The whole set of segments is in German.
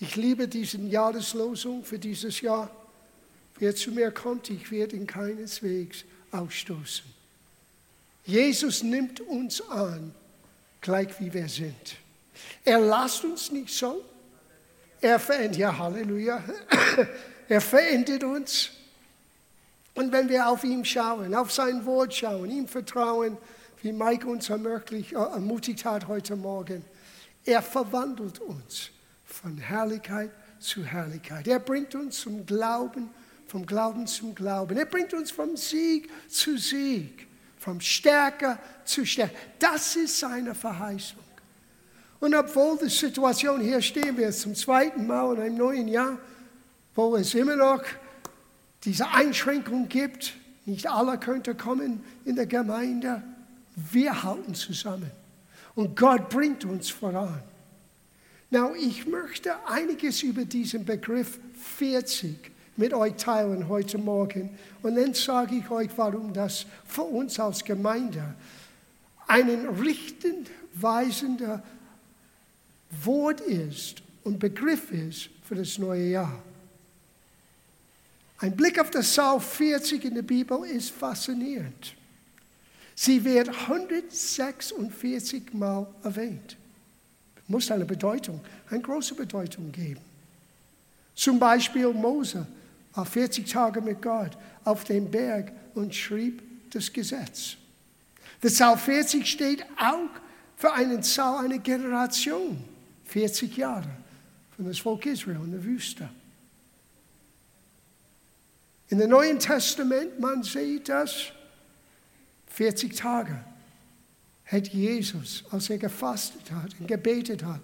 Ich liebe diese Jahreslosung für dieses Jahr. Wer zu mir kommt, ich werde ihn keineswegs ausstoßen. Jesus nimmt uns an, gleich wie wir sind. Er lasst uns nicht so. Er verändert, ja, Halleluja. Er verändert uns. Und wenn wir auf ihn schauen, auf sein Wort schauen, ihm vertrauen, wie Mike uns äh, ermutigt hat heute Morgen, er verwandelt uns von Herrlichkeit zu Herrlichkeit. Er bringt uns zum Glauben, vom Glauben zum Glauben. Er bringt uns vom Sieg zu Sieg, vom Stärker zu Stärker. Das ist seine Verheißung. Und obwohl die Situation hier stehen wir zum zweiten Mal in einem neuen Jahr, wo es immer noch diese Einschränkung gibt, nicht alle könnten kommen in der Gemeinde, wir halten zusammen. Und Gott bringt uns voran. Now, ich möchte einiges über diesen Begriff 40 mit euch teilen heute Morgen. Und dann sage ich euch, warum das für uns als Gemeinde einen richtend weisender Wort ist und Begriff ist für das neue Jahr. Ein Blick auf das Psalm 40 in der Bibel ist faszinierend. Sie wird 146 Mal erwähnt. Muss eine Bedeutung, eine große Bedeutung geben. Zum Beispiel Mose war 40 Tage mit Gott auf dem Berg und schrieb das Gesetz. Der Psalm 40 steht auch für einen Zahl einer Generation, 40 Jahre von das Volk Israel in der Wüste. In dem Neuen Testament, man sieht das, 40 Tage hat Jesus, als er gefastet hat und gebetet hat,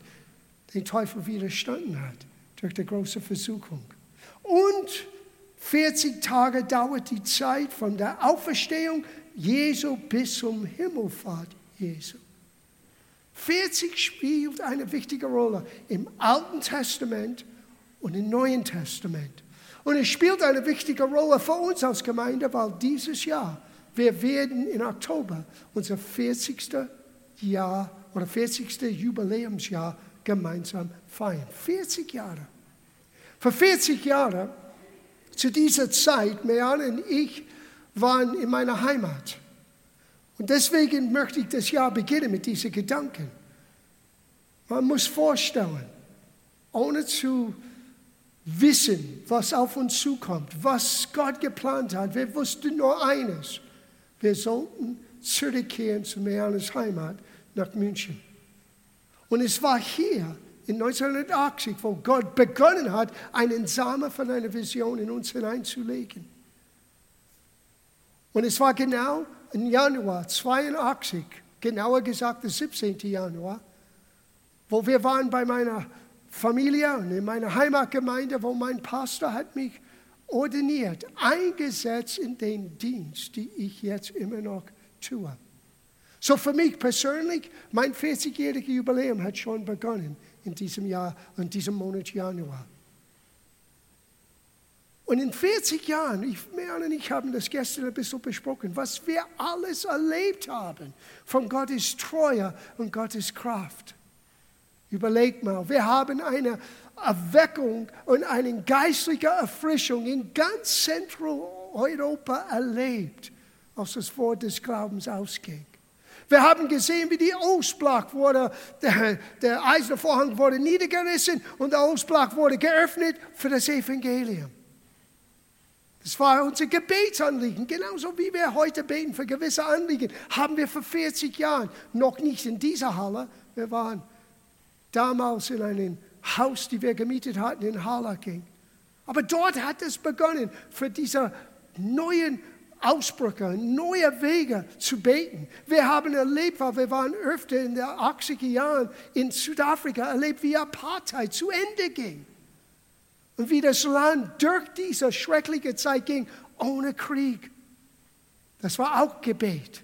den Teufel widerstanden hat durch die große Versuchung. Und 40 Tage dauert die Zeit von der Auferstehung Jesu bis zum Himmelfahrt Jesu. 40 spielt eine wichtige Rolle im Alten Testament und im Neuen Testament. Und es spielt eine wichtige Rolle für uns als Gemeinde, weil dieses Jahr, wir werden im Oktober unser 40. Jahr oder 40. Jubiläumsjahr gemeinsam feiern. 40 Jahre. Vor 40 Jahren, zu dieser Zeit, Mean und ich waren in meiner Heimat. Und deswegen möchte ich das Jahr beginnen mit diesen Gedanken. Man muss vorstellen, ohne zu wissen, was auf uns zukommt, was Gott geplant hat. Wir wussten nur eines. Wir sollten zurückkehren zu Meanes Heimat nach München. Und es war hier in 1980, wo Gott begonnen hat, einen Samen von einer Vision in uns hineinzulegen. Und es war genau im Januar 82, genauer gesagt der 17. Januar, wo wir waren bei meiner Familie und in meiner Heimatgemeinde, wo mein Pastor hat mich ordiniert, eingesetzt in den Dienst, den ich jetzt immer noch tue. So für mich persönlich, mein 40-jähriges Jubiläum hat schon begonnen in diesem Jahr, in diesem Monat Januar. Und in 40 Jahren, ich, Merle und ich haben das gestern ein bisschen besprochen, was wir alles erlebt haben von Gottes Treue und Gottes Kraft. Überleg mal, wir haben eine Erweckung und eine geistliche Erfrischung in ganz Zentraleuropa erlebt, als das Wort des Glaubens ausging. Wir haben gesehen, wie die Ostblock wurde, der, der Eisenvorhang wurde niedergerissen und der Ostblock wurde geöffnet für das Evangelium. Das war unser Gebetsanliegen. Genauso wie wir heute beten für gewisse Anliegen, haben wir vor 40 Jahren noch nicht in dieser Halle. Wir waren damals in einem Haus, die wir gemietet hatten in Harlaking. Aber dort hat es begonnen, für diese neuen Ausbrüche, neue Wege zu beten. Wir haben erlebt, weil wir waren öfter in den 80er Jahren in Südafrika, erlebt, wie Apartheid zu Ende ging. Und wie das Land durch diese schreckliche Zeit ging, ohne Krieg. Das war auch Gebet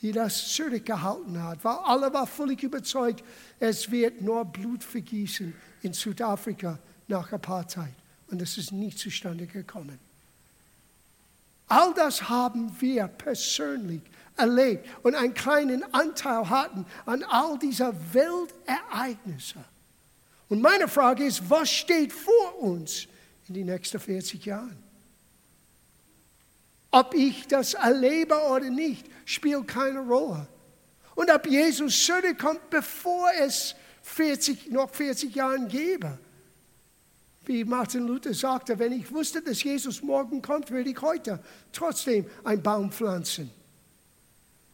die das zurückgehalten hat, weil alle waren völlig überzeugt, es wird nur Blut vergießen in Südafrika nach Apartheid. Und es ist nicht zustande gekommen. All das haben wir persönlich erlebt und einen kleinen Anteil hatten an all dieser Weltereignisse. Und meine Frage ist, was steht vor uns in die nächsten 40 Jahren? Ob ich das erlebe oder nicht, spielt keine Rolle. Und ob Jesus zurückkommt, bevor es 40, noch 40 Jahre gäbe. Wie Martin Luther sagte, wenn ich wusste, dass Jesus morgen kommt, würde ich heute trotzdem einen Baum pflanzen.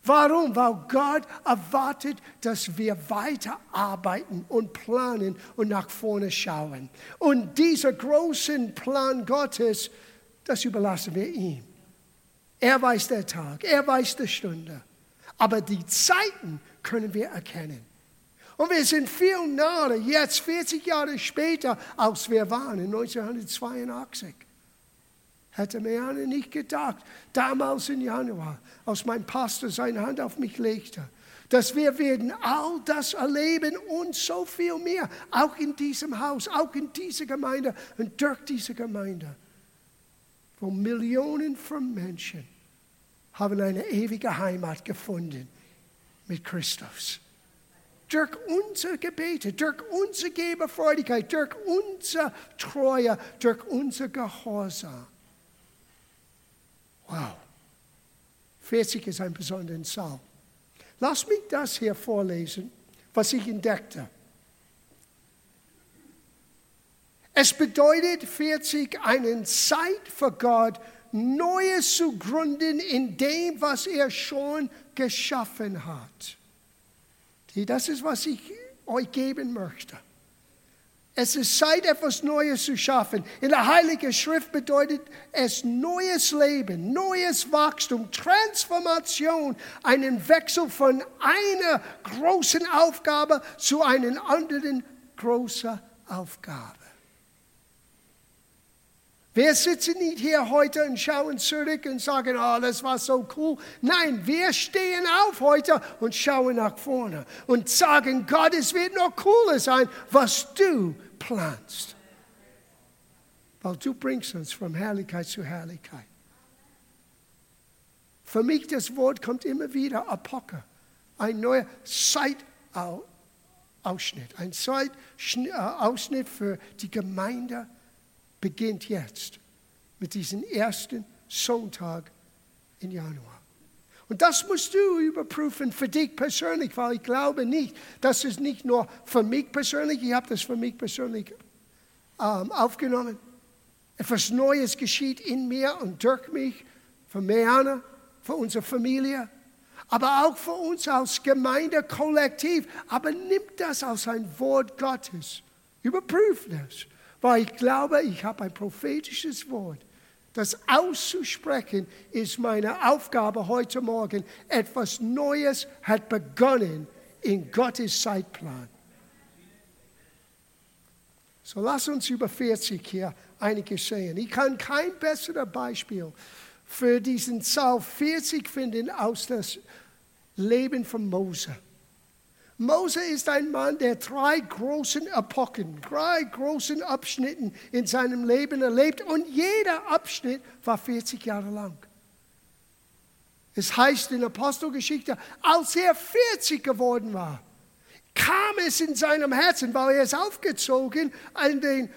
Warum? Weil Gott erwartet, dass wir weiterarbeiten und planen und nach vorne schauen. Und dieser großen Plan Gottes, das überlassen wir ihm. Er weiß der Tag, er weiß die Stunde. Aber die Zeiten können wir erkennen. Und wir sind viel nahe, jetzt 40 Jahre später, als wir waren in 1982. Hätte mir nicht gedacht, damals im Januar, als mein Pastor seine Hand auf mich legte, dass wir werden all das erleben und so viel mehr, auch in diesem Haus, auch in dieser Gemeinde und durch diese Gemeinde, wo Millionen von Menschen haben eine ewige Heimat gefunden mit Christus durch unsere Gebete, durch unsere Geberfreudigkeit, durch unsere Treue, durch unser Gehorsam. Wow. 40 ist ein besonderer Zahl. Lass mich das hier vorlesen, was ich entdeckte. Es bedeutet 40 eine Zeit für Gott, Neues zu gründen in dem, was er schon geschaffen hat. Das ist, was ich euch geben möchte. Es ist Zeit, etwas Neues zu schaffen. In der Heiligen Schrift bedeutet es neues Leben, neues Wachstum, Transformation, einen Wechsel von einer großen Aufgabe zu einer anderen großen Aufgabe. Wir sitzen nicht hier heute und schauen zurück und sagen, oh, das war so cool. Nein, wir stehen auf heute und schauen nach vorne und sagen, Gott, es wird noch cooler sein, was du planst. Weil du bringst uns von Herrlichkeit zu Herrlichkeit. Für mich das Wort kommt immer wieder Apoke, ein neuer Zeitausschnitt, ein Zeitausschnitt für die Gemeinde beginnt jetzt mit diesem ersten Sonntag im Januar. Und das musst du überprüfen für dich persönlich, weil ich glaube nicht, dass es nicht nur für mich persönlich, ich habe das für mich persönlich ähm, aufgenommen. Etwas Neues geschieht in mir und durch mich, für Meana, für unsere Familie, aber auch für uns als Gemeinde kollektiv. Aber nimm das als ein Wort Gottes. Überprüf das weil ich glaube, ich habe ein prophetisches Wort. Das auszusprechen ist meine Aufgabe heute Morgen. Etwas Neues hat begonnen in Gottes Zeitplan. So lass uns über 40 hier einige sehen. Ich kann kein besseres Beispiel für diesen Zahl 40 finden aus dem Leben von Mose. Mose ist ein Mann, der drei großen Epochen, drei großen Abschnitten in seinem Leben erlebt und jeder Abschnitt war 40 Jahre lang. Es heißt in Apostelgeschichte, als er 40 geworden war, kam es in seinem Herzen, weil er ist aufgezogen in den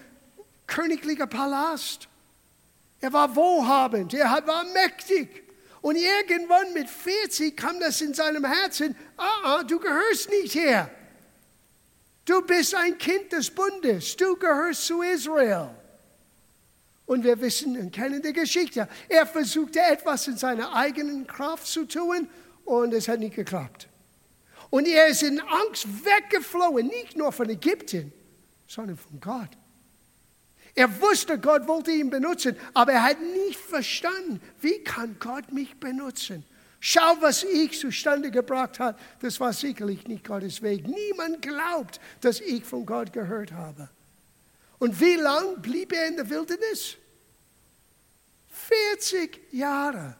königlichen Palast. Er war wohlhabend, er war mächtig. Und irgendwann mit 40 kam das in seinem Herzen, ah, ah, du gehörst nicht her. Du bist ein Kind des Bundes, du gehörst zu Israel. Und wir wissen und kennen die Geschichte. Er versuchte etwas in seiner eigenen Kraft zu tun und es hat nicht geklappt. Und er ist in Angst weggeflohen, nicht nur von Ägypten, sondern von Gott. Er wusste, Gott wollte ihn benutzen, aber er hat nicht verstanden, wie kann Gott mich benutzen. Schau, was ich zustande gebracht habe. Das war sicherlich nicht Gottes Weg. Niemand glaubt, dass ich von Gott gehört habe. Und wie lange blieb er in der Wildnis? 40 Jahre.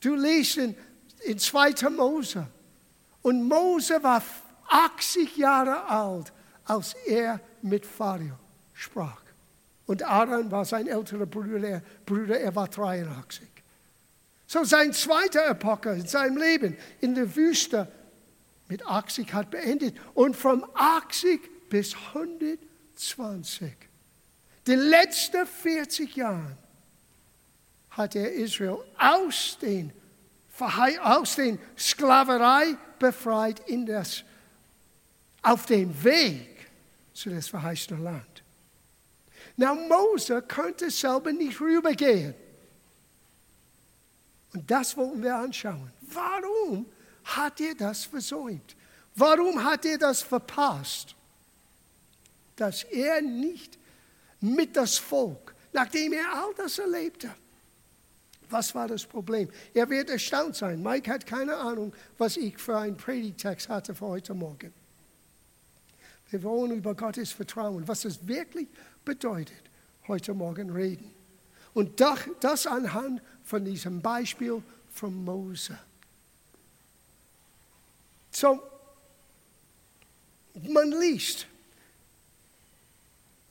Du liest in, in 2. Mose. Und Mose war 80 Jahre alt, als er mit Pharao sprach. Und Aaron war sein älterer Bruder, Bruder, er war 83. So sein zweiter Epoche in seinem Leben in der Wüste mit 80 hat beendet. Und von 80 bis 120. Die letzten 40 Jahre hat er Israel aus den, aus den Sklaverei befreit in das, auf dem Weg zu das verheißene Land. Na, Mose konnte selber nicht rübergehen. Und das wollen wir anschauen. Warum hat er das versäumt? Warum hat er das verpasst? Dass er nicht mit das Volk, nachdem er all das erlebte, was war das Problem? Er wird erstaunt sein. Mike hat keine Ahnung, was ich für einen Predigtext hatte für heute Morgen. Wir wollen über Gottes Vertrauen, was es wirklich bedeutet, heute Morgen reden. Und das anhand von diesem Beispiel von Mose. So, man liest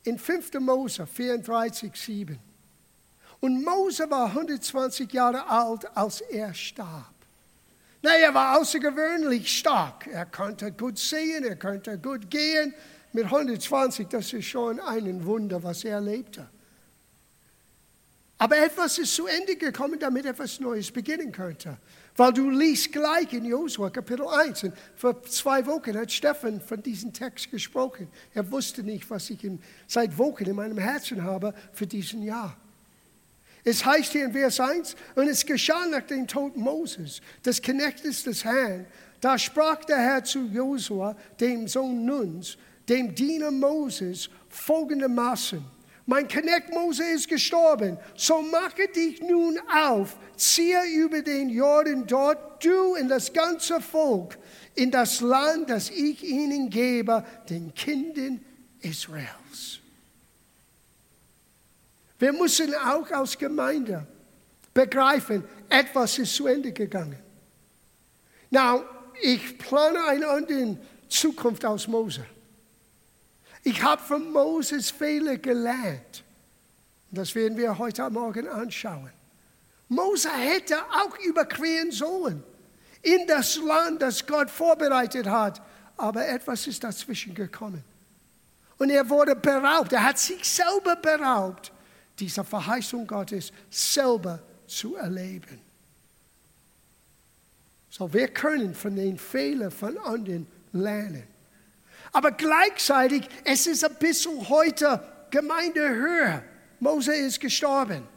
in 5. Mose 34, 7. Und Mose war 120 Jahre alt, als er starb. Na, er war außergewöhnlich stark. Er konnte gut sehen, er konnte gut gehen. Mit 120, das ist schon ein Wunder, was er erlebte. Aber etwas ist zu Ende gekommen, damit etwas Neues beginnen könnte. Weil du liest gleich in Josua Kapitel 1. Und vor zwei Wochen hat Stefan von diesem Text gesprochen. Er wusste nicht, was ich seit Wochen in meinem Herzen habe für diesen Jahr. Es heißt hier in Vers 1, und es geschah nach dem Tod Moses, des Knechtes des Herrn. Da sprach der Herr zu Josua, dem Sohn Nuns, dem Diener Moses, folgendermaßen. Mein Knecht Mose ist gestorben, so mache dich nun auf, ziehe über den Jordan dort, du und das ganze Volk, in das Land, das ich ihnen gebe, den Kindern Israels. Wir müssen auch als Gemeinde begreifen, etwas ist zu Ende gegangen. Now, ich plane eine andere Zukunft aus Mose. Ich habe von Moses Fehler gelernt. Das werden wir heute Morgen anschauen. Mose hätte auch überqueren sollen in das Land, das Gott vorbereitet hat. Aber etwas ist dazwischen gekommen. Und er wurde beraubt. Er hat sich selber beraubt diese Verheißung Gottes selber zu erleben. So, wir können von den Fehlern von anderen lernen. Aber gleichzeitig, es ist ein bisschen heute Gemeinde höher. Mose ist gestorben.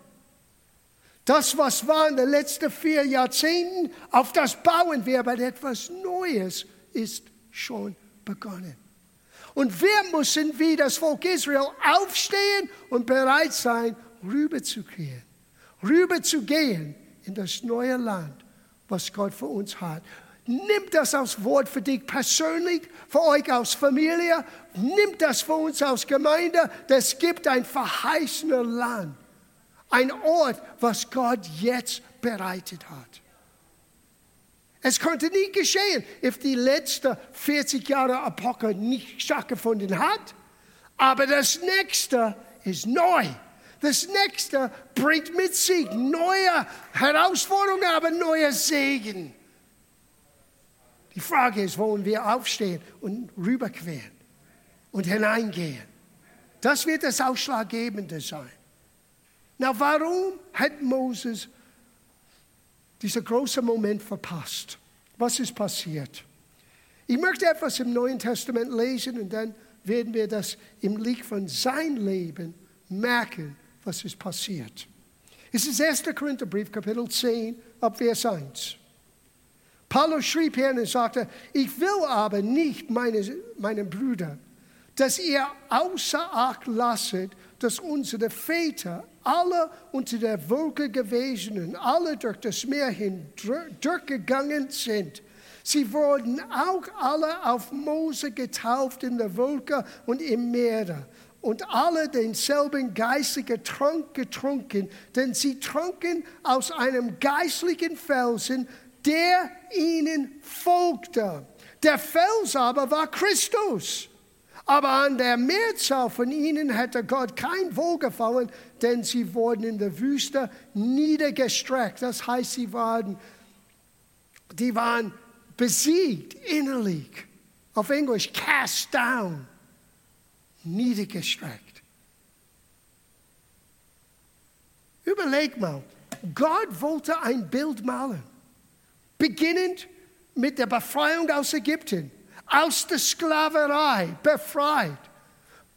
Das, was war in den letzten vier Jahrzehnten, auf das bauen wir, aber etwas Neues ist schon begonnen. Und wir müssen wie das Volk Israel aufstehen und bereit sein, rüberzugehen, rüberzugehen in das neue Land, was Gott für uns hat. Nimm das als Wort für dich persönlich, für euch als Familie. Nimm das für uns als Gemeinde. Es gibt ein verheißenes Land. Ein Ort, was Gott jetzt bereitet hat. Es konnte nie geschehen, if die letzten 40 Jahre Epoche nicht stattgefunden hat. Aber das nächste ist neu. Das nächste bringt mit sich neue Herausforderungen, aber neue Segen. Die Frage ist, wollen wir aufstehen und rüberqueren und hineingehen? Das wird das Ausschlaggebende sein. Na, warum hat Moses dieser große Moment verpasst. Was ist passiert? Ich möchte etwas im Neuen Testament lesen und dann werden wir das im Licht von sein Leben merken, was ist passiert. Es ist 1. Korintherbrief, Kapitel 10, ab Vers 1. Paulus schrieb hier und sagte, ich will aber nicht, meine, meine Brüder, dass ihr außer Acht lasset, dass unsere Väter alle unter der Wolke gewesenen, alle durch das Meer hin durchgegangen sind. Sie wurden auch alle auf Mose getauft in der Wolke und im Meer und alle denselben geistlichen Trank getrunken, denn sie tranken aus einem geistlichen Felsen, der ihnen folgte. Der Fels aber war Christus. Aber an der Mehrzahl von ihnen hätte Gott kein Wohlgefallen, denn sie wurden in der Wüste niedergestreckt. Das heißt, sie waren, die waren besiegt innerlich. Auf Englisch, cast down. niedergestreckt. Überleg mal, Gott wollte ein Bild malen, beginnend mit der Befreiung aus Ägypten, aus der Sklaverei befreit,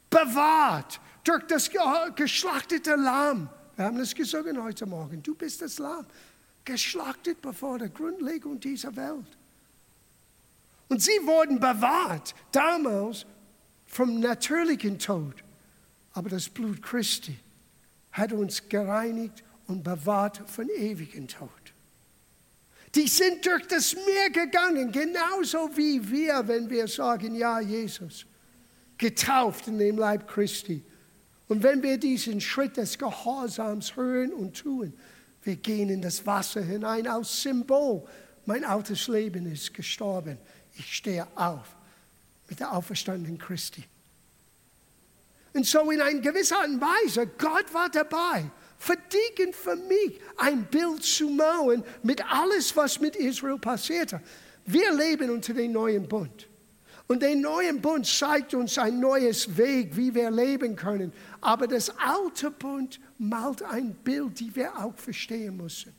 bewahrt durch das geschlachtete Lamm. Wir haben es gesungen heute Morgen. Du bist das Lamm, geschlachtet bevor der Grundlegung dieser Welt. Und sie wurden bewahrt damals vom natürlichen Tod. Aber das Blut Christi hat uns gereinigt und bewahrt von ewigen Tod. Die sind durch das Meer gegangen, genauso wie wir, wenn wir sagen, ja, Jesus, getauft in dem Leib Christi. Und wenn wir diesen Schritt des Gehorsams hören und tun, wir gehen in das Wasser hinein als Symbol. Mein altes Leben ist gestorben. Ich stehe auf mit der auferstandenen Christi. Und so in einer gewissen Art und Weise, Gott war dabei, und für mich ein Bild zu malen mit alles, was mit Israel passierte. Wir leben unter dem neuen Bund. Und der neue Bund zeigt uns ein neues Weg, wie wir leben können. Aber das alte Bund malt ein Bild, die wir auch verstehen müssen.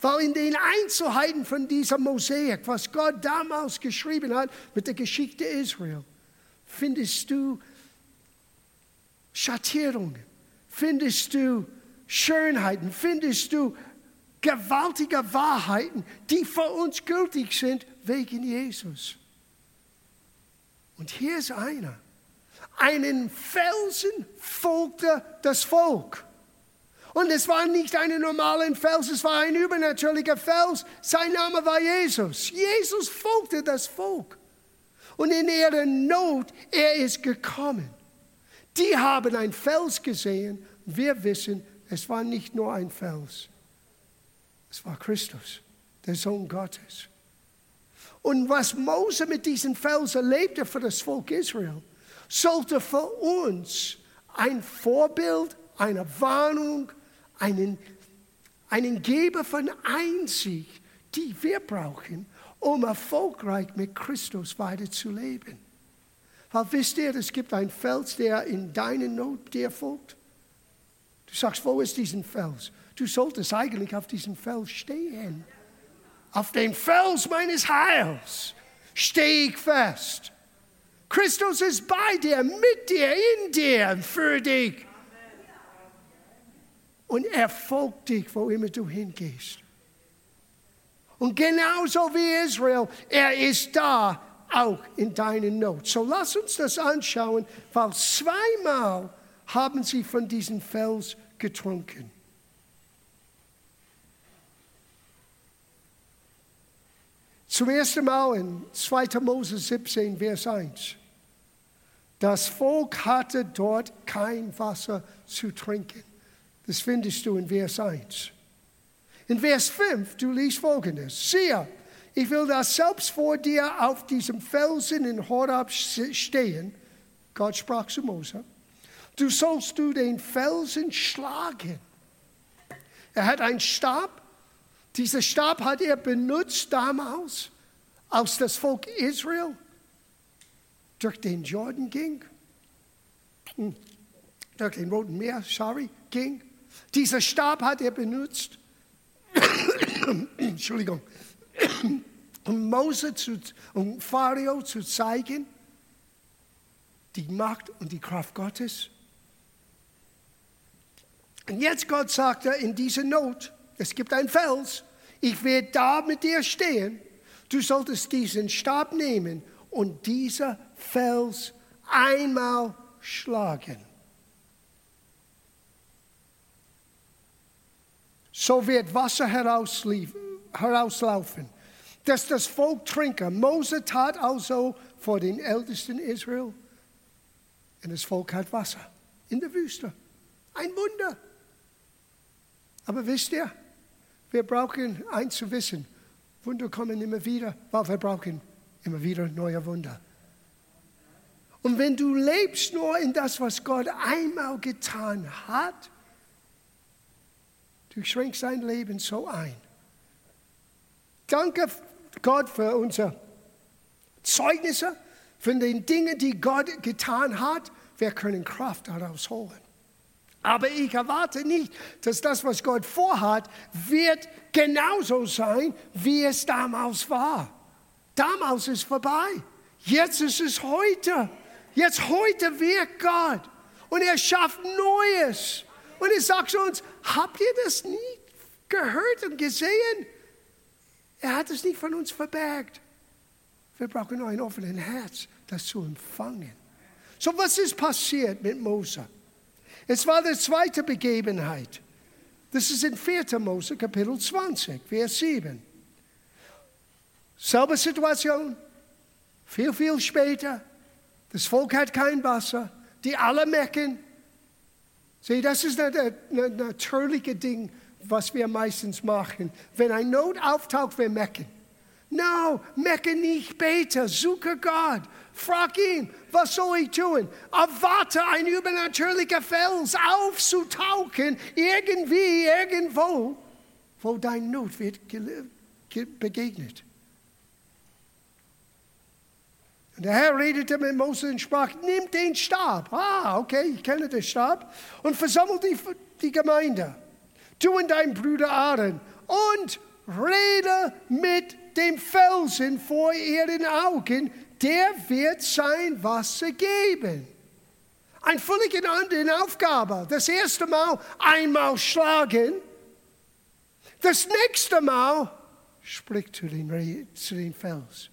Weil in den Einzelheiten von dieser Mosaik, was Gott damals geschrieben hat mit der Geschichte Israel, findest du Schattierungen, findest du Schönheiten, findest du gewaltige Wahrheiten, die für uns gültig sind wegen Jesus. Und hier ist einer. Einen Felsen folgte das Volk. Und es war nicht ein normaler Fels, es war ein übernatürlicher Fels. Sein Name war Jesus. Jesus folgte das Volk. Und in ihrer Not, er ist gekommen. Die haben ein Fels gesehen. Wir wissen, es war nicht nur ein Fels. Es war Christus, der Sohn Gottes. Und was Mose mit diesen Fels erlebte für das Volk Israel, sollte für uns ein Vorbild, eine Warnung, einen, einen Geber von Einsicht, die wir brauchen, um erfolgreich mit Christus weiterzuleben. Weil wisst ihr, es gibt einen Fels, der in deiner Not dir folgt. Du sagst, wo ist diesen Fels? Du solltest eigentlich auf diesem Fels stehen. Auf dem Fels meines Heils stehe ich fest. Christus ist bei dir, mit dir, in dir, für dich. Und er folgt dich, wo immer du hingehst. Und genauso wie Israel, er ist da auch in deiner Not. So lass uns das anschauen, weil zweimal haben sie von diesem Fels getrunken. Zum ersten Mal in 2. Mose 17, Vers 1. Das Volk hatte dort kein Wasser zu trinken. Das findest du in Vers 1. In Vers 5, du liest folgendes. Siehe, ich will da selbst vor dir auf diesem Felsen in Horab stehen. Gott sprach zu Mose. Du sollst du den Felsen schlagen. Er hat einen Stab. Dieser Stab hat er benutzt damals, als das Volk Israel durch den Jordan ging, hm, durch den Roten Meer, sorry, ging. Dieser Stab hat er benutzt, Entschuldigung, um Mose zu, um Pharao zu zeigen, die Macht und die Kraft Gottes. Und jetzt Gott sagt er in dieser Not, es gibt einen Fels, ich werde da mit dir stehen, du solltest diesen Stab nehmen und dieser Fels einmal schlagen. So wird Wasser herauslaufen dass das Volk trinke. Mose tat also vor den Ältesten Israel. Und das Volk hat Wasser in der Wüste. Ein Wunder. Aber wisst ihr, wir brauchen eins zu wissen. Wunder kommen immer wieder, weil wir brauchen immer wieder neue Wunder. Und wenn du lebst nur in das, was Gott einmal getan hat, du schränkst dein Leben so ein. Danke Gott für unsere Zeugnisse, von den Dingen, die Gott getan hat, wir können Kraft daraus holen. Aber ich erwarte nicht, dass das, was Gott vorhat, wird genauso sein, wie es damals war. Damals ist vorbei. Jetzt ist es heute. Jetzt heute wirkt Gott. Und er schafft Neues. Und er sagt zu uns, habt ihr das nie gehört und gesehen? Er hat es nicht von uns verbergt. Wir brauchen ein offenes Herz, das zu empfangen. So, was ist passiert mit Mose? Es war die zweite Begebenheit. Das ist in 4. Mose, Kapitel 20, Vers 7. Selbe Situation, viel, viel später. Das Volk hat kein Wasser. Die alle mecken. Sieh, das ist ein natürliches Ding, was wir meistens machen. Wenn ein Not auftaucht, wir mecken. No, mecke nicht, bete, suche Gott. Frag ihn, was soll ich tun? Erwarte ein übernatürlicher Fels aufzutauchen, irgendwie, irgendwo, wo dein Not wird begegnet. Und der Herr redete mit Mose und sprach, nimm den Stab. Ah, okay, ich kenne den Stab. Und versammelt die, die Gemeinde. Du und dein Bruder Aaron. Und rede mit dem Felsen vor ihren Augen. Der wird sein Wasser geben. Ein völlig andere Aufgabe. Das erste Mal einmal schlagen. Das nächste Mal spricht zu den, zu den Felsen.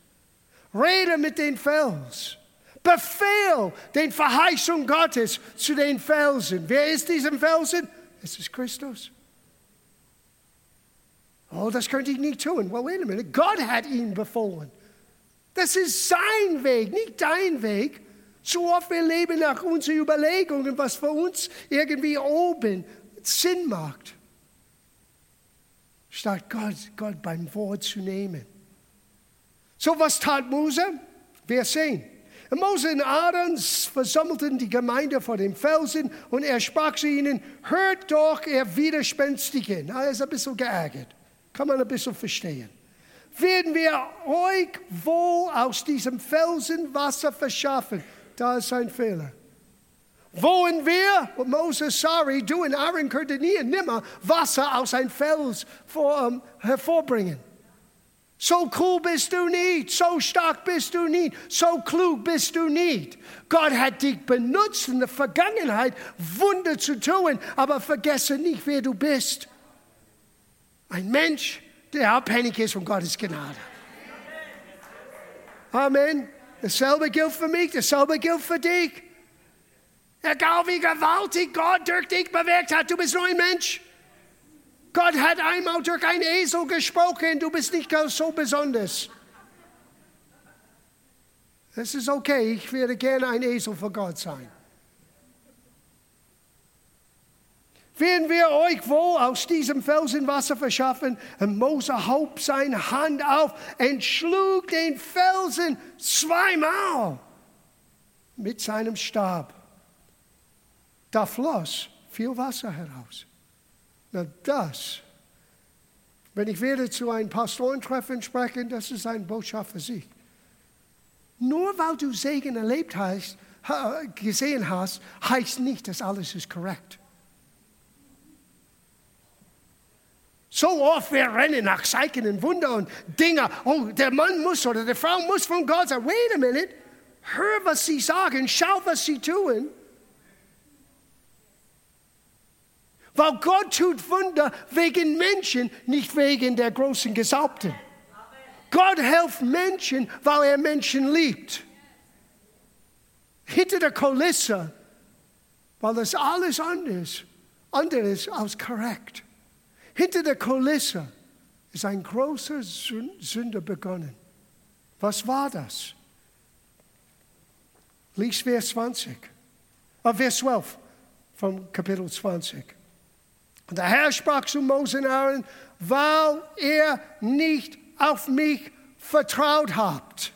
Rede mit den Fels. Befehl den Verheißung Gottes zu den Felsen. Wer ist diesen Felsen? Es ist Christus. Oh, das könnte ich nicht tun. Well, wait a minute. Gott hat ihn befohlen. Das ist sein Weg, nicht dein Weg. Zu oft wir leben nach unseren Überlegungen, was für uns irgendwie oben Sinn macht. Statt Gott, Gott beim Wort zu nehmen. So was tat Mose? Wir sehen. Mose und Aaron versammelten die Gemeinde vor dem Felsen und er sprach zu ihnen, hört doch, ihr Widerspenstigen. Er ist ein bisschen geärgert. Kann man ein bisschen verstehen. Werden wir euch wohl aus diesem Felsen Wasser verschaffen? Da ist ein Fehler. Wollen wir, Mose, sorry, du und Aaron könnten nie nimmer Wasser aus einem Fels vor, um, hervorbringen. So cool bist du nicht, so stark bist du nicht, so klug bist du nicht. Gott hat dich benutzt in der Vergangenheit, Wunder zu tun, aber vergesse nicht, wer du bist. Ein Mensch, der abhängig ist von Gottes Gnade. Amen. Dasselbe gilt für mich, dasselbe gilt für dich. Egal wie gewaltig Gott durch dich bewegt hat, du bist nur ein Mensch. Gott hat einmal durch einen Esel gesprochen, du bist nicht so besonders. Es ist okay, ich werde gerne ein Esel für Gott sein. Werden wir euch wohl aus diesem Felsen Wasser verschaffen? Und Mose hob seine Hand auf und schlug den Felsen zweimal mit seinem Stab. Da floss viel Wasser heraus. Na das, wenn ich werde zu einem Pastorentreffen sprechen, das ist eine Botschaft für sich. Nur weil du Segen erlebt hast, gesehen hast, heißt nicht, dass alles ist korrekt. So oft wir rennen nach Zeichen und Wunder und Dinge. Oh, der Mann muss oder die Frau muss von Gott sagen, wait a minute, hör, was sie sagen, schau, was sie tun. Weil Gott tut Wunder wegen Menschen, nicht wegen der großen Gesalbten. Gott hilft Menschen, weil er Menschen liebt. Hinter der Kulisse, weil das alles anders, anderes als korrekt. Hinter der Kulisse ist ein großer Sünder begonnen. Was war das? Lies Vers 20, äh, Vers 12 vom Kapitel 20. Und der Herr sprach zu Mose und Aaron, weil ihr nicht auf mich vertraut habt.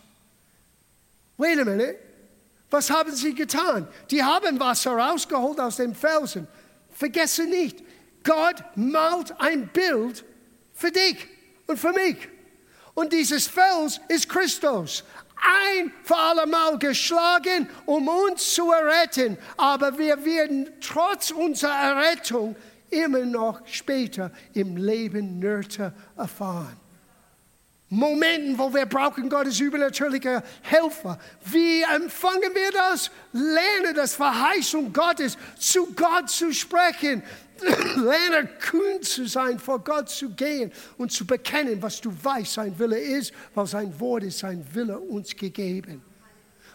Wait a minute. Was haben sie getan? Die haben Wasser rausgeholt aus dem Felsen. Vergesse nicht, Gott malt ein Bild für dich und für mich. Und dieses Fels ist Christus. ein für allemal geschlagen, um uns zu erretten. Aber wir werden trotz unserer Errettung immer noch später im Leben Nöte erfahren. Momenten, wo wir brauchen Gottes übernatürliche Helfer. Wie empfangen wir das? Lerne das Verheißung Gottes, zu Gott zu sprechen. Lerne kühn zu sein, vor Gott zu gehen und zu bekennen, was du weißt, sein Wille ist, weil sein Wort ist, sein Wille uns gegeben.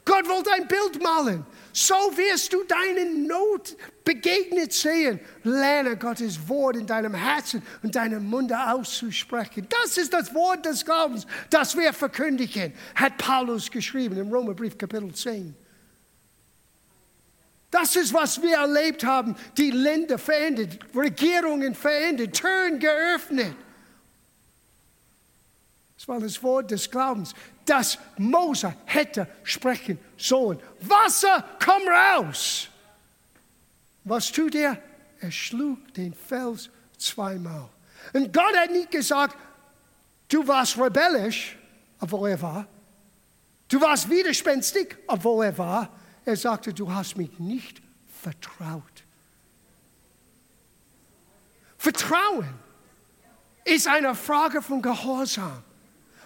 Gott wollte ein Bild malen. So wirst du deine Not begegnet sehen. Lerne Gottes Wort in deinem Herzen und deinem Munde auszusprechen. Das ist das Wort des Glaubens, das wir verkündigen, hat Paulus geschrieben im Römerbrief Kapitel 10. Das ist, was wir erlebt haben. Die Länder verändert, Regierungen verändert, Türen geöffnet. Das war das Wort des Glaubens dass Mose hätte sprechen sollen. Wasser, komm raus! Was tut er? Er schlug den Fels zweimal. Und Gott hat nicht gesagt, du warst rebellisch, obwohl er war. Du warst widerspenstig, obwohl er war. Er sagte, du hast mich nicht vertraut. Vertrauen ist eine Frage von Gehorsam.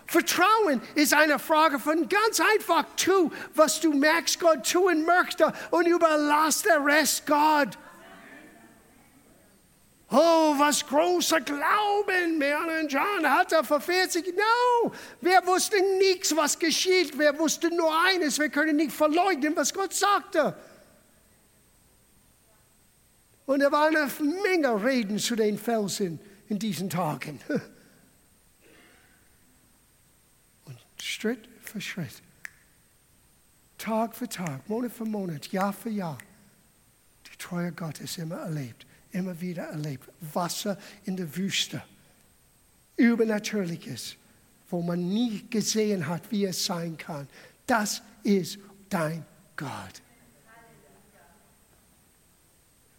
Vertrauen ist eine Frage von ganz einfach, tu, was du merkst, Gott tun möchte und überlass den Rest Gott. Oh, was großer Glauben und John hatte vor 40 No, wir wussten nichts, was geschieht. Wir wussten nur eines, wir können nicht verleugnen, was Gott sagte. Und er war eine Menge Reden zu den Felsen in diesen Tagen. Schritt für Schritt, Tag für Tag, Monat für Monat, Jahr für Jahr, die Treue Gottes immer erlebt, immer wieder erlebt. Wasser in der Wüste, Übernatürliches, wo man nie gesehen hat, wie es sein kann. Das ist dein Gott.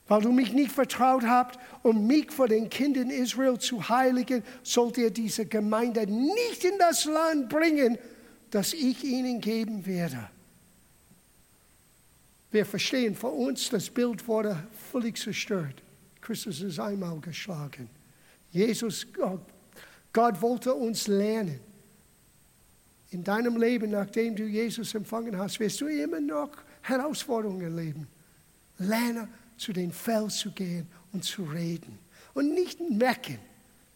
Weil du mich nicht vertraut habt, um mich vor den Kindern Israel zu heiligen, sollt ihr diese Gemeinde nicht in das Land bringen, das ich ihnen geben werde. Wir verstehen, für uns das Bild wurde völlig zerstört. Christus ist einmal geschlagen. Jesus, Gott wollte uns lernen. In deinem Leben, nachdem du Jesus empfangen hast, wirst du immer noch Herausforderungen erleben. Lerne zu den Fels zu gehen und zu reden. Und nicht mecken,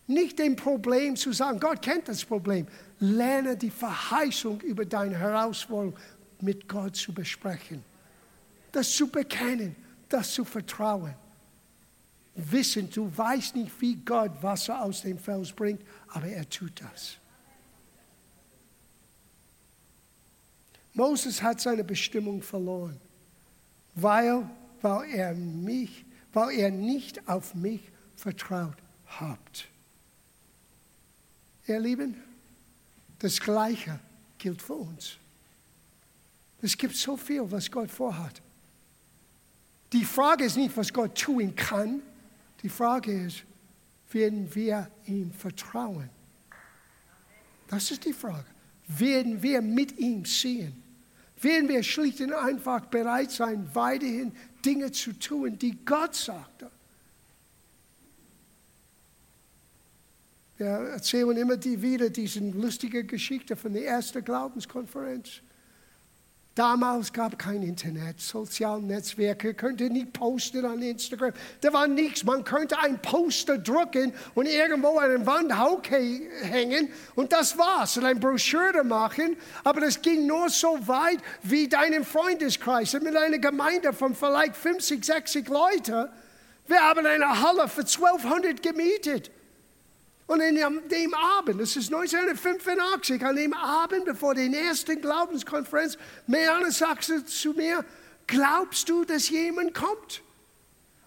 nicht dem Problem zu sagen, Gott kennt das Problem. Lerne die Verheißung über deine Herausforderung mit Gott zu besprechen. Das zu bekennen, das zu vertrauen. Wissen, du weißt nicht, wie Gott Wasser aus dem Fels bringt, aber er tut das. Moses hat seine Bestimmung verloren, weil weil er mich, weil er nicht auf mich vertraut hat. Ihr Lieben, das Gleiche gilt für uns. Es gibt so viel, was Gott vorhat. Die Frage ist nicht, was Gott tun kann. Die Frage ist, werden wir ihm vertrauen? Das ist die Frage. Werden wir mit ihm sehen? Werden wir schlicht und einfach bereit sein, weiterhin Dinge zu tun, die Gott sagte. Wir erzählen immer wieder diese lustige Geschichte von der ersten Glaubenskonferenz. Damals gab kein Internet, soziale Netzwerke, könnte nicht posten an Instagram. Da war nichts. Man könnte ein Poster drucken und irgendwo an der Wand hängen und das war's. Und ein Broschüre machen. Aber das ging nur so weit wie deinen Freundeskreis mit einer Gemeinde von vielleicht 50, 60 Leuten. Wir haben eine Halle für 1200 gemietet. Und in dem Abend, das ist 1985, an dem Abend bevor der ersten Glaubenskonferenz, Meana sagte zu mir, glaubst du, dass jemand kommt?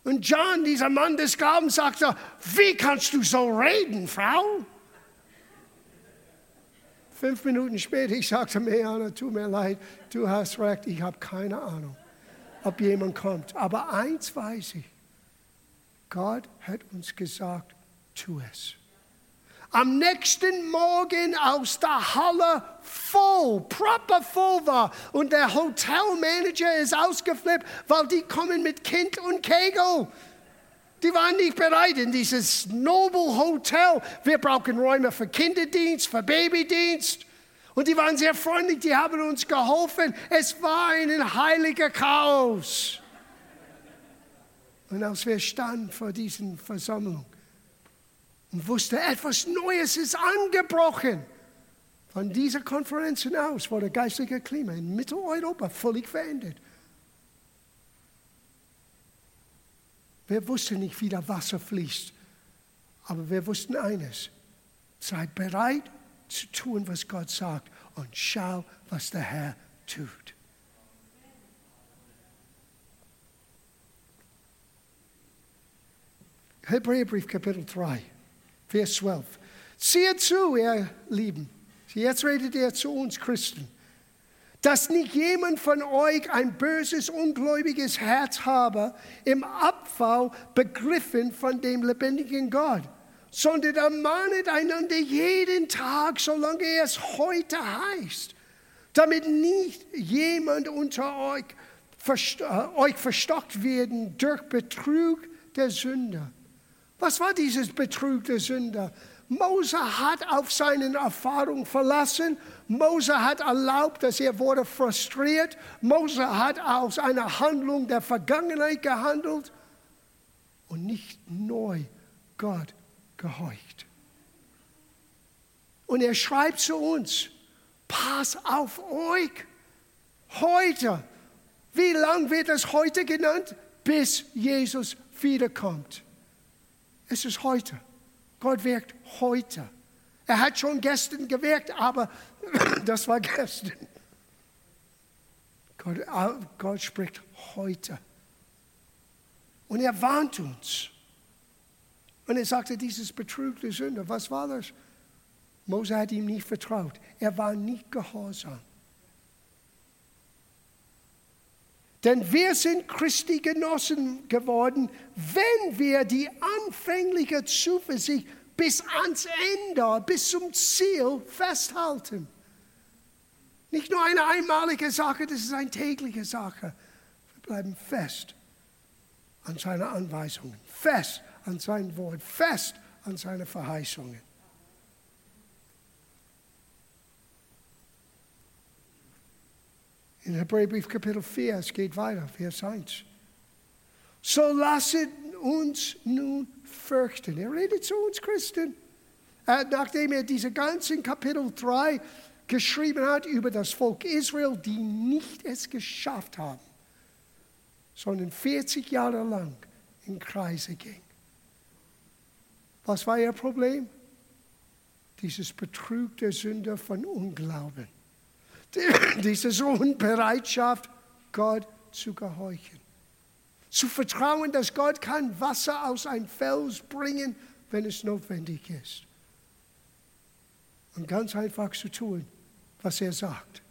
Und John, dieser Mann des Glaubens, sagte, wie kannst du so reden, Frau? Fünf Minuten später, ich sagte, Meana, tut mir leid, du hast recht, ich habe keine Ahnung, ob jemand kommt. Aber eins weiß ich, Gott hat uns gesagt, tu es. Am nächsten Morgen aus der Halle voll, proper voll war. Und der Hotelmanager ist ausgeflippt, weil die kommen mit Kind und Kegel. Die waren nicht bereit in dieses Noble Hotel. Wir brauchen Räume für Kinderdienst, für Babydienst. Und die waren sehr freundlich, die haben uns geholfen. Es war ein heiliger Chaos. Und als wir standen vor diesen Versammlung und wussten, etwas Neues ist angebrochen, von dieser Konferenz hinaus wurde geistliche Klima in Mitteleuropa völlig verändert. Wir wussten nicht, wie das Wasser fließt, aber wir wussten eines. Seid bereit zu tun, was Gott sagt und schau, was der Herr tut. Hebräerbrief Kapitel 3, Vers 12. Siehe zu, ihr Lieben, jetzt redet er zu uns Christen, dass nicht jemand von euch ein böses, ungläubiges Herz habe, im Abfall begriffen von dem lebendigen Gott, sondern ermahnet einander jeden Tag, solange es heute heißt, damit nicht jemand unter euch, äh, euch verstockt werden durch Betrug der Sünder. Was war dieses Betrug der Sünder? Mose hat auf seine Erfahrung verlassen. Mose hat erlaubt, dass er wurde frustriert. Mose hat aus einer Handlung der Vergangenheit gehandelt und nicht neu Gott gehorcht. Und er schreibt zu uns, pass auf euch heute. Wie lang wird es heute genannt? Bis Jesus wiederkommt. Es ist heute. Gott wirkt heute. Er hat schon gestern gewirkt, aber das war gestern. Gott, Gott spricht heute. Und er warnt uns. Und er sagte, dieses Betrug der Sünde, was war das? Mose hat ihm nicht vertraut. Er war nicht gehorsam. Denn wir sind Christi Genossen geworden, wenn wir die anfängliche Zuversicht bis ans Ende, bis zum Ziel festhalten. Nicht nur eine einmalige Sache, das ist eine tägliche Sache. Wir bleiben fest an seine Anweisungen, fest an sein Wort, fest an seine Verheißungen. In Hebräerbrief Kapitel 4, es geht weiter, Vers 1. So lasset uns nun fürchten. Er redet zu uns Christen. Nachdem er diese ganzen Kapitel 3 geschrieben hat über das Volk Israel, die nicht es geschafft haben, sondern 40 Jahre lang in Kreise ging. Was war ihr Problem? Dieses Betrug der Sünder von Unglauben. Diese Unbereitschaft, Gott zu gehorchen. Zu vertrauen, dass Gott kann Wasser aus einem Fels bringen, wenn es notwendig ist. Und ganz einfach zu tun, was er sagt.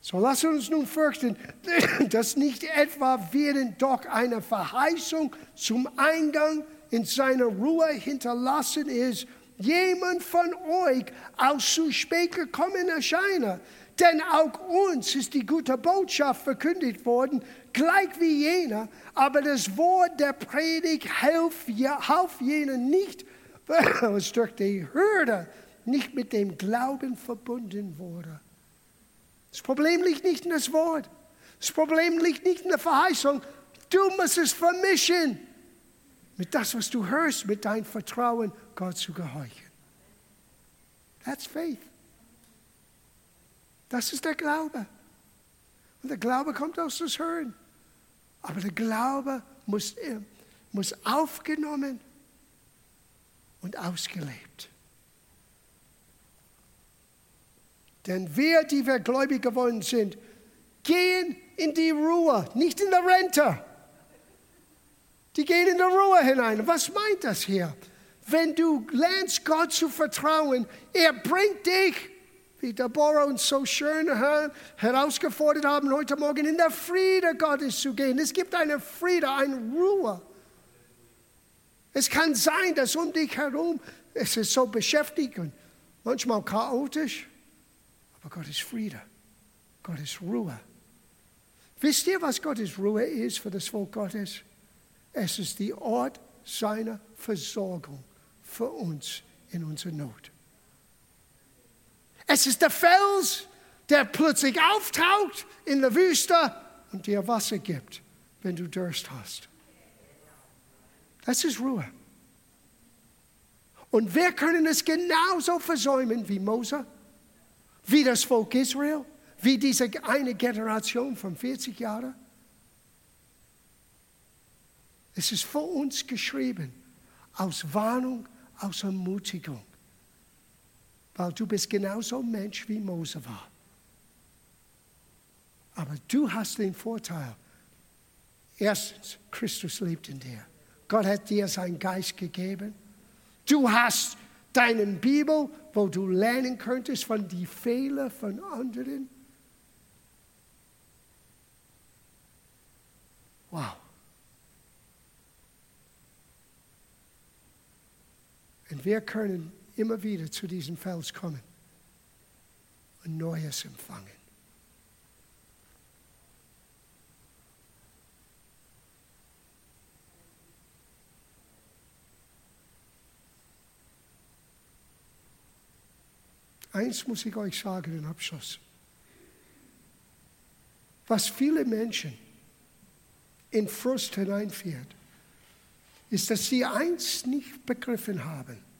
So lass uns nun fürchten, dass nicht etwa während doch eine Verheißung zum Eingang in seiner Ruhe hinterlassen ist, jemand von euch aus zu spät gekommen erscheine. Denn auch uns ist die gute Botschaft verkündigt worden, gleich wie jener, aber das Wort der Predigt half, half jenen nicht, es durch die Hürde nicht mit dem Glauben verbunden wurde. Das Problem liegt nicht in das Wort. Das Problem liegt nicht in der Verheißung. Du musst es vermischen mit das, was du hörst, mit deinem Vertrauen, Gott zu gehorchen. That's faith. Das ist der Glaube. Und der Glaube kommt aus das Hören. Aber der Glaube muss, äh, muss aufgenommen und ausgelebt. Denn wir, die wir gläubig geworden sind, gehen in die Ruhe, nicht in der Rente. Die gehen in die Ruhe hinein. Was meint das hier? Wenn du lernst, Gott zu vertrauen, er bringt dich, wie Deborah uns so schön herausgefordert haben heute Morgen, in der Friede Gottes zu gehen. Es gibt eine Friede, eine Ruhe. Es kann sein, dass um dich herum es ist so beschäftigt und manchmal chaotisch, aber Gott ist Friede, Gott ist Ruhe. Wisst ihr, was Gottes Ruhe ist für das Volk Gottes? Es ist die Ort seiner Versorgung für uns in unserer Not. Es ist der Fels, der plötzlich auftaucht in der Wüste und dir Wasser gibt, wenn du Durst hast. Das ist Ruhe. Und wir können es genauso versäumen wie Mose, wie das Volk Israel, wie diese eine Generation von 40 Jahren. Es ist vor uns geschrieben, aus Warnung, aus Ermutigung. Weil du bist genauso Mensch wie Mose war. Aber du hast den Vorteil. Erstens, Christus lebt in dir. Gott hat dir seinen Geist gegeben. Du hast deine Bibel, wo du lernen könntest von den Fehlern von anderen. Wir können immer wieder zu diesem Fels kommen und Neues empfangen. Eins muss ich euch sagen im Abschluss. Was viele Menschen in Frust hineinführt, ist, dass sie eins nicht begriffen haben.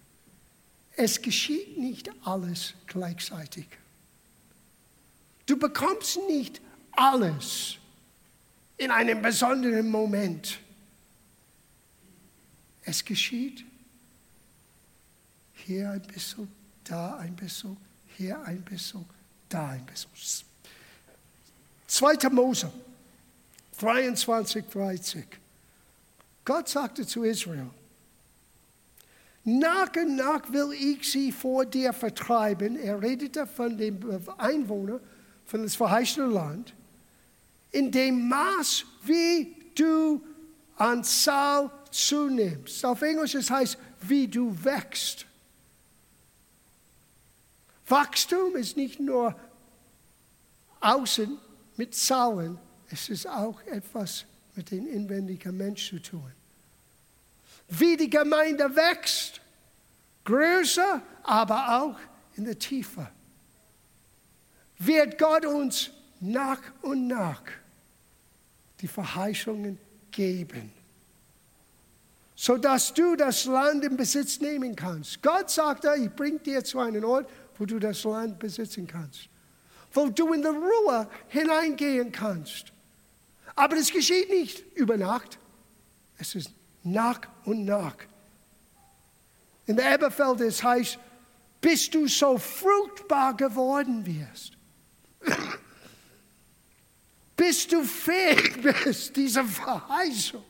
Es geschieht nicht alles gleichzeitig. Du bekommst nicht alles in einem besonderen Moment. Es geschieht hier ein bisschen, da ein bisschen, hier ein bisschen, da ein bisschen. 2. Mose 23, 30. Gott sagte zu Israel, nach und nach will ich sie vor dir vertreiben. Er redete von den Einwohnern von das verheißene Land, in dem Maß, wie du an Zahl zunimmst. Auf Englisch es heißt, wie du wächst. Wachstum ist nicht nur außen mit Zahlen, es ist auch etwas mit dem inwendigen Mensch zu tun. Wie die Gemeinde wächst, größer, aber auch in der Tiefe, wird Gott uns nach und nach die Verheißungen geben, sodass du das Land in Besitz nehmen kannst. Gott sagte, ich bringe dir zu einem Ort, wo du das Land besitzen kannst, wo du in der Ruhe hineingehen kannst. Aber es geschieht nicht über Nacht, es ist nach und nach. In der Eberfeld es heißt, bis du so fruchtbar geworden wirst. bis du fähig bist, diese Verheißung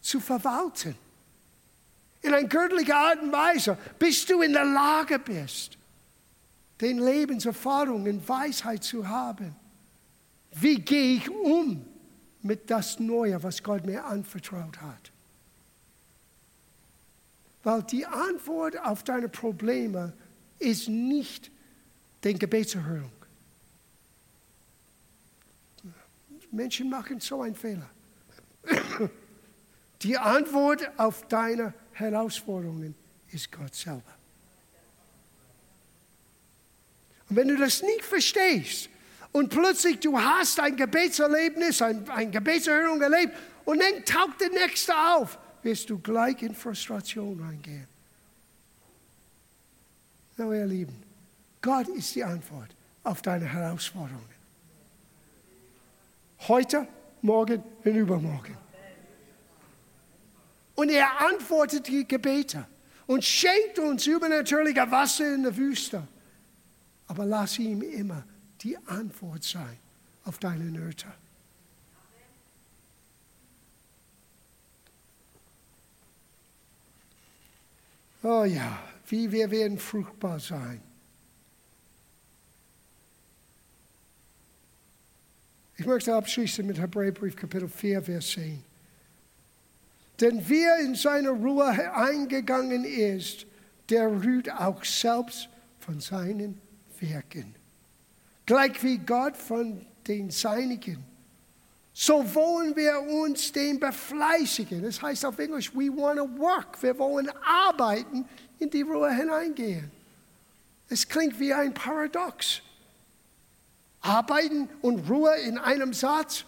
zu verwalten in einer göttlichen Art und Weise, bis du in der Lage bist, den Lebenserfahrung und Weisheit zu haben. Wie gehe ich um mit das Neue, was Gott mir anvertraut hat? Weil die Antwort auf deine Probleme ist nicht die Gebetserhörung. Menschen machen so einen Fehler. Die Antwort auf deine Herausforderungen ist Gott selber. Und wenn du das nicht verstehst und plötzlich du hast ein Gebetserlebnis, ein, eine Gebetserhörung erlebt und dann taucht der Nächste auf, wirst du gleich in Frustration reingehen. So, ihr Lieben, Gott ist die Antwort auf deine Herausforderungen. Heute, morgen und übermorgen. Und er antwortet die Gebete und schenkt uns übernatürliche Wasser in der Wüste. Aber lass ihm immer die Antwort sein auf deine Nöte. Oh ja, wie wir werden fruchtbar sein. Ich möchte abschließen mit Hebräerbrief Kapitel 4, Vers 10. Denn wer in seine Ruhe eingegangen ist, der rührt auch selbst von seinen Werken. Gleich wie Gott von den Seinigen. So wollen wir uns dem befleißigen. Das heißt auf Englisch, we want to work. Wir wollen arbeiten, in die Ruhe hineingehen. Es klingt wie ein Paradox. Arbeiten und Ruhe in einem Satz.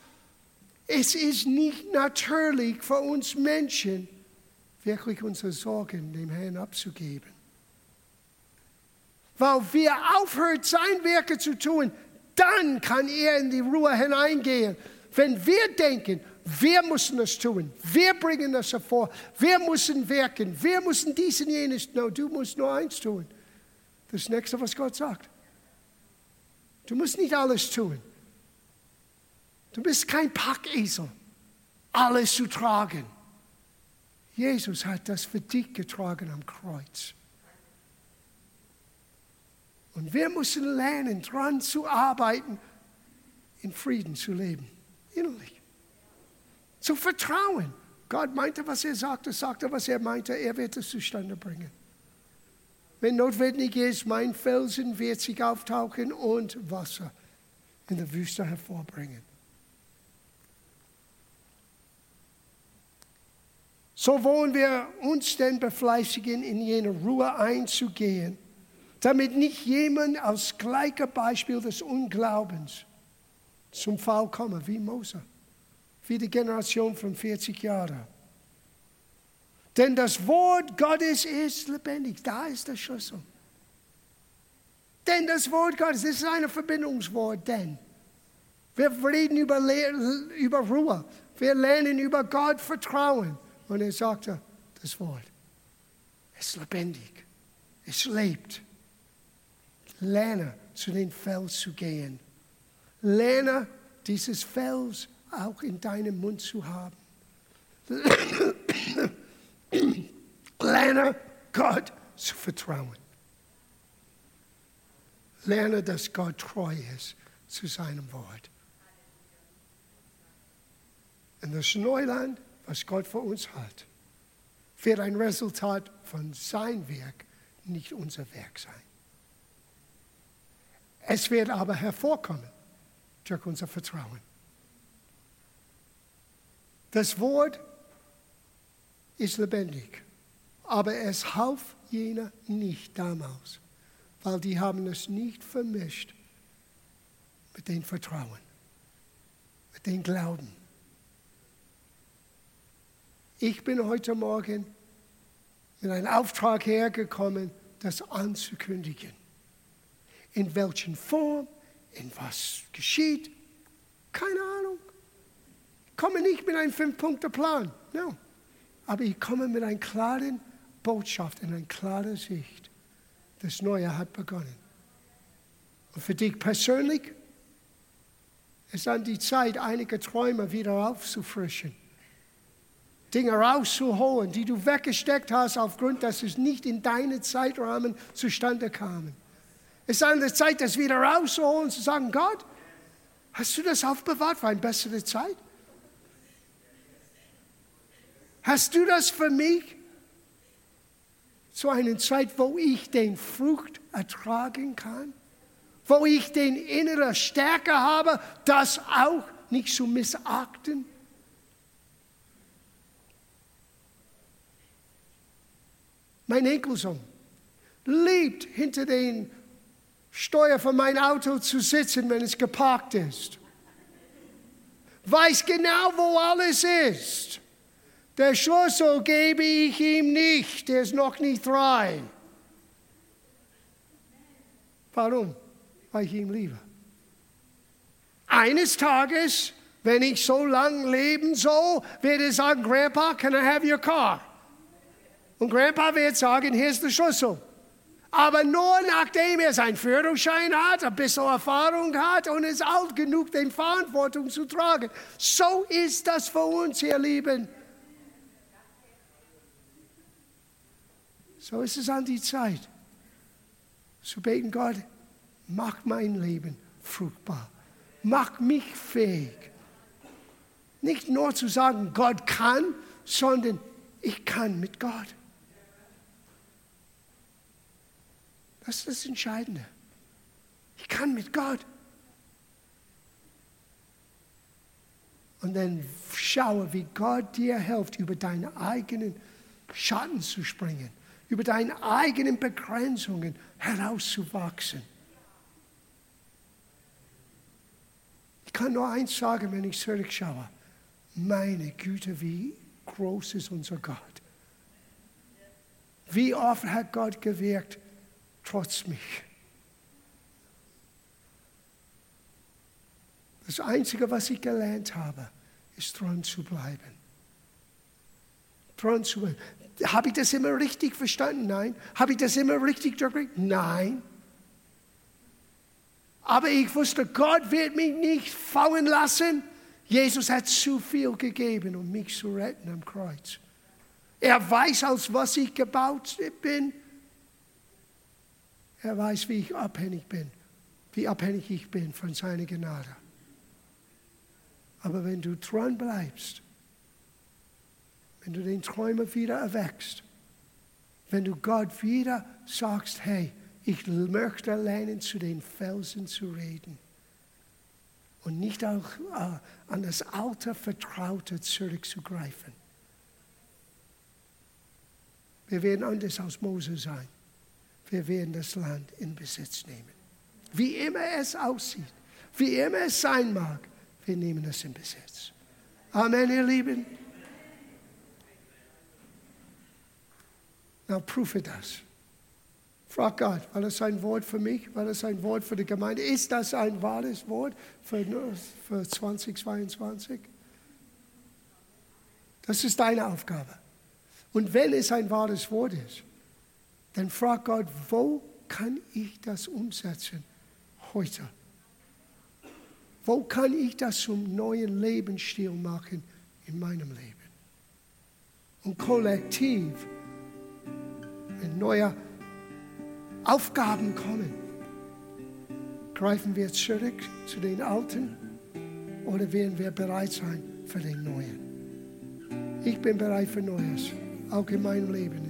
Es ist nicht natürlich für uns Menschen, wirklich unsere Sorgen dem Herrn abzugeben. Weil wir aufhört, sein Werke zu tun, dann kann er in die Ruhe hineingehen. Wenn wir denken, wir müssen das tun, wir bringen das hervor, wir müssen wirken, wir müssen dies und jenes, no, du musst nur eins tun. Das nächste, was Gott sagt. Du musst nicht alles tun. Du bist kein Packesel, alles zu tragen. Jesus hat das für dich getragen am Kreuz. Und wir müssen lernen, daran zu arbeiten, in Frieden zu leben, innerlich. Zu vertrauen. Gott meinte, was er sagte, sagte, was er meinte, er wird es zustande bringen. Wenn notwendig ist, mein Felsen wird sich auftauchen und Wasser in der Wüste hervorbringen. So wollen wir uns denn befleißigen, in jene Ruhe einzugehen damit nicht jemand als gleicher Beispiel des Unglaubens zum Fall komme, wie Mose, wie die Generation von 40 Jahren. Denn das Wort Gottes ist lebendig, da ist der Schlüssel. Denn das Wort Gottes, das ist ein Verbindungswort, denn. Wir reden über, über Ruhe, wir lernen über Gott Vertrauen. Und er sagte, das Wort ist lebendig, es lebt. Lerne, zu den Fels zu gehen. Lerne, dieses Fels auch in deinem Mund zu haben. Lerne, Gott zu vertrauen. Lerne, dass Gott treu ist zu seinem Wort. Und das Neuland, was Gott für uns hat, wird ein Resultat von sein Werk, nicht unser Werk sein. Es wird aber hervorkommen durch unser Vertrauen. Das Wort ist lebendig, aber es half jener nicht damals, weil die haben es nicht vermischt mit dem Vertrauen, mit dem Glauben. Ich bin heute Morgen mit einem Auftrag hergekommen, das anzukündigen in welchen Form, in was geschieht. Keine Ahnung. Ich komme nicht mit einem Fünf-Punkte-Plan. No. Aber ich komme mit einer klaren Botschaft und einer klaren Sicht. Das Neue hat begonnen. Und für dich persönlich ist dann die Zeit, einige Träume wieder aufzufrischen. Dinge rauszuholen, die du weggesteckt hast, aufgrund, dass es nicht in deinen Zeitrahmen zustande kamen. Es ist an der Zeit, das wieder rauszuholen und zu sagen, Gott, hast du das aufbewahrt für eine bessere Zeit? Hast du das für mich? Zu einer Zeit, wo ich den Frucht ertragen kann? Wo ich den innere Stärke habe, das auch nicht zu missachten? Mein Enkelsohn liebt hinter den Steuer von meinem Auto zu sitzen, wenn es geparkt ist. Weiß genau, wo alles ist. Der Schlüssel gebe ich ihm nicht, er ist noch nicht frei. Warum? Weil ich ihn liebe. Eines Tages, wenn ich so lange leben soll, wird er sagen, Grandpa, can I have your car? Und Grandpa wird sagen, hier ist der Schlüssel. Aber nur nachdem er seinen Führerschein hat, ein bisschen Erfahrung hat und ist alt genug, die Verantwortung zu tragen. So ist das für uns, ihr Lieben. So ist es an die Zeit, zu beten, Gott, mach mein Leben fruchtbar. Mach mich fähig. Nicht nur zu sagen, Gott kann, sondern ich kann mit Gott. Das ist das Entscheidende. Ich kann mit Gott. Und dann schaue, wie Gott dir hilft, über deine eigenen Schatten zu springen, über deine eigenen Begrenzungen herauszuwachsen. Ich kann nur eins sagen, wenn ich zurückschaue. Meine Güte, wie groß ist unser Gott. Wie oft hat Gott gewirkt, trotz mich. Das Einzige, was ich gelernt habe, ist dran zu bleiben. Dran zu bleiben. Habe ich das immer richtig verstanden? Nein. Habe ich das immer richtig durchgekriegt? Nein. Aber ich wusste, Gott wird mich nicht fallen lassen. Jesus hat zu viel gegeben, um mich zu retten am Kreuz. Er weiß, aus was ich gebaut bin. Er weiß, wie ich abhängig bin, wie abhängig ich bin von seiner Gnade. Aber wenn du dran bleibst, wenn du den Träumer wieder erweckst, wenn du Gott wieder sagst, hey, ich möchte lernen, zu den Felsen zu reden und nicht auch äh, an das alte Vertraute zurückzugreifen. Wir werden anders als Mose sein. Wir werden das Land in Besitz nehmen. Wie immer es aussieht, wie immer es sein mag, wir nehmen es in Besitz. Amen, ihr Lieben. Na, prüfe das. Frag Gott, war das ein Wort für mich? War das ein Wort für die Gemeinde? Ist das ein wahres Wort für, für 2022? Das ist deine Aufgabe. Und wenn es ein wahres Wort ist, dann frag Gott, wo kann ich das umsetzen heute? Wo kann ich das zum neuen Lebensstil machen in meinem Leben? Und kollektiv, wenn neue Aufgaben kommen, greifen wir zurück zu den Alten oder werden wir bereit sein für den Neuen? Ich bin bereit für Neues, auch in meinem Leben